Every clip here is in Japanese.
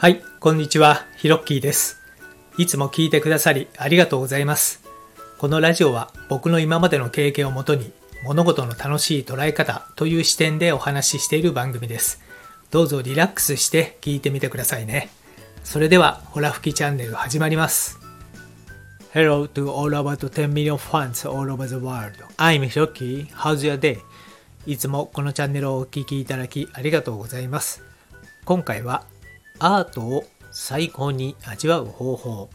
はい、こんにちは、ヒロッキーです。いつも聞いてくださりありがとうございます。このラジオは僕の今までの経験をもとに物事の楽しい捉え方という視点でお話ししている番組です。どうぞリラックスして聞いてみてくださいね。それでは、ホラ吹きチャンネル始まります。Hello to all about 10 million fans all over the world. I'm Hiroki. How's your day? いつもこのチャンネルをお聴きいただきありがとうございます。今回はアートを最高に味わう方法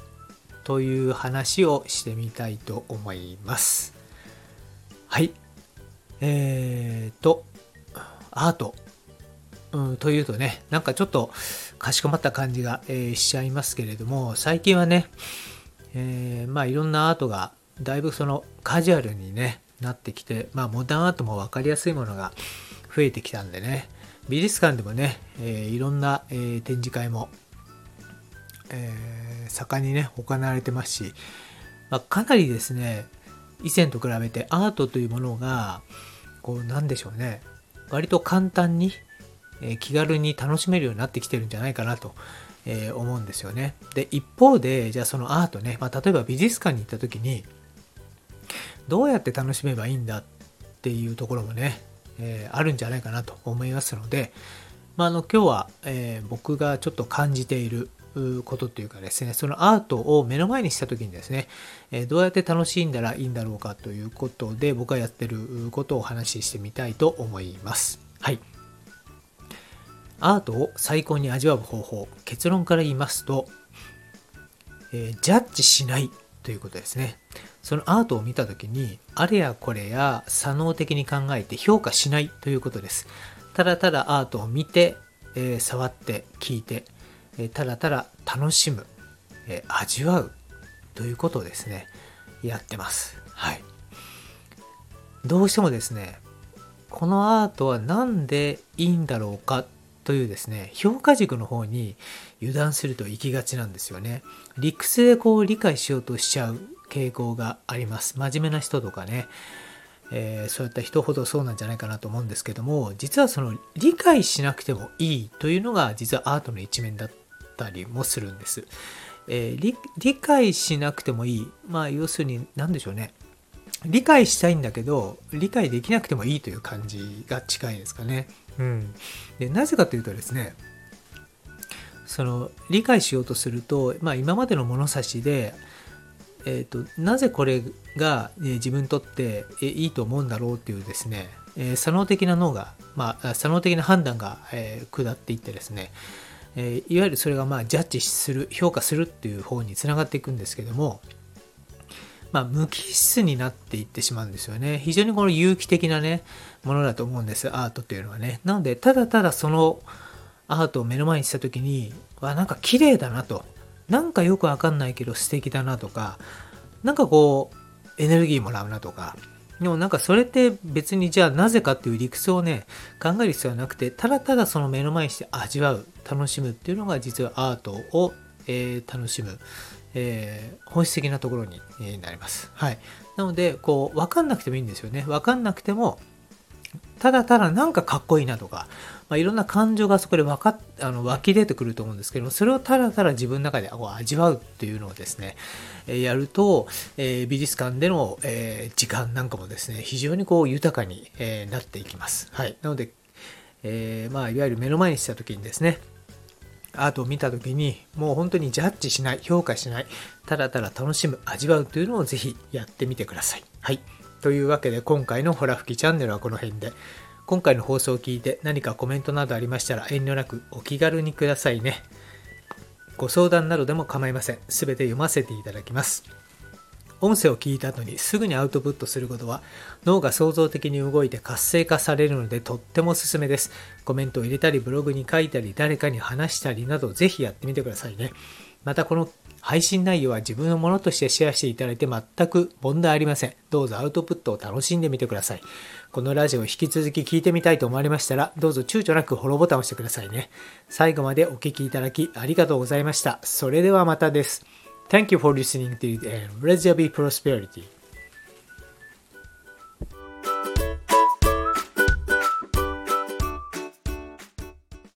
という話をしてみたいと思います。はい。えーと、アート、うん、というとね、なんかちょっとかしこまった感じが、えーしちゃいますけれども、最近はね、えーまあいろんなアートがだいぶそのカジュアルにね、なってきて、まあモダンアートも分かりやすいものが増えてきたんでね、美術館でもね、えーいろんな、えー展示会も、えー盛んにね、行われてますし、まあ、かなりですね、以前と比べてアートというものが、こうなんでしょうね、割と簡単に、えー気軽に楽しめるようになってきてるんじゃないかなと、えー思うんですよね。で、一方で、じゃあそのアートね、まあ、例えば美術館に行った時に、どうやって楽しめばいいんだっていうところもね、えーあるんじゃないかなと思いますので、まあ、あの今日は、えー僕がちょっと感じていることというかですねそのアートを目の前にした時にですね、えどうやって楽しんだらいいんだろうかということで僕がやってることをお話ししてみたいと思います。はい。アートを最高に味わう方法結論から言いますと、えージャッジしないということですね。そのアートを見た時にあれやこれや左脳的に考えて評価しないということです。ただただアートを見て、えー触って聞いて、えーただただ楽しむ、えー味わうということをですねやってます。はい。どうしてもですねこのアートは何でいいんだろうかというですね評価軸の方に油断すると行きがちなんですよね。理屈でこう理解しようとしちゃう傾向があります。真面目な人とかね。えーそういった人ほどそうなんじゃないかなと思うんですけども実はその理解しなくてもいいというのが実はアートの一面だったりもするんです、えー理理解しなくてもいい。まあ要するに何でしょうね。理解したいんだけど理解できなくてもいいという感じが近いですかね。うん、でなぜかというとですねその理解しようとすると、まあ、今までの物差しで、えー、となぜこれが、え自分にとっていいと思うんだろうっていうですね、えー左脳的な脳が、まあ、左脳的な判断が、えー下っていってですね、えーいわゆるそれがまあジャッジする評価するっていう方につながっていくんですけども、まあ、無機質になっていってしまうんですよね。非常にこの有機的なね、ものだと思うんです、アートっていうのはね。なので、ただただそのアートを目の前にした時に、わ、なんか綺麗だなと。なんかよくわかんないけど素敵だなとか、なんかこう、エネルギーもらうなとか。でもなんかそれって別にじゃあなぜかっていう理屈をね、考える必要はなくて、ただただその目の前にして味わう、楽しむっていうのが実はアートを、えー楽しむ、えー本質的なところになります。はい。なので、こう、わかんなくてもいいんですよね。わかんなくても、ただただなんかかっこいいなとか、まあ、いろんな感情がそこでわかあの湧き出てくると思うんですけども、それをただただ自分の中でこう味わうっていうのをですね、えやると、え美術館での、え時間なんかもですね、非常にこう豊かに、えなっていきます。はい。なので、えーまあ、いわゆる目の前にした時にですね、アートを見た時にもう本当にジャッジしない評価しないただただ楽しむ味わうというのをぜひやってみてください。はい。というわけで今回のほらふきチャンネルはこの辺で。今回の放送を聞いて何かコメントなどありましたら遠慮なくお気軽にくださいね。ご相談などでも構いません。すべて読ませていただきます。音声を聞いた後にすぐにアウトプットすることは脳が創造的に動いて活性化されるのでとってもおすすめです。コメントを入れたりブログに書いたり誰かに話したりなどぜひやってみてくださいね。またこの配信内容は自分のものとしてシェアしていただいて全く問題ありません。どうぞアウトプットを楽しんでみてください。このラジオを引き続き聞いてみたいと思われましたらどうぞ躊躇なくフォローボタンを押してくださいね。最後までお聞きいただきありがとうございました。それではまたです。Thank you for listening to and let there be prosperity.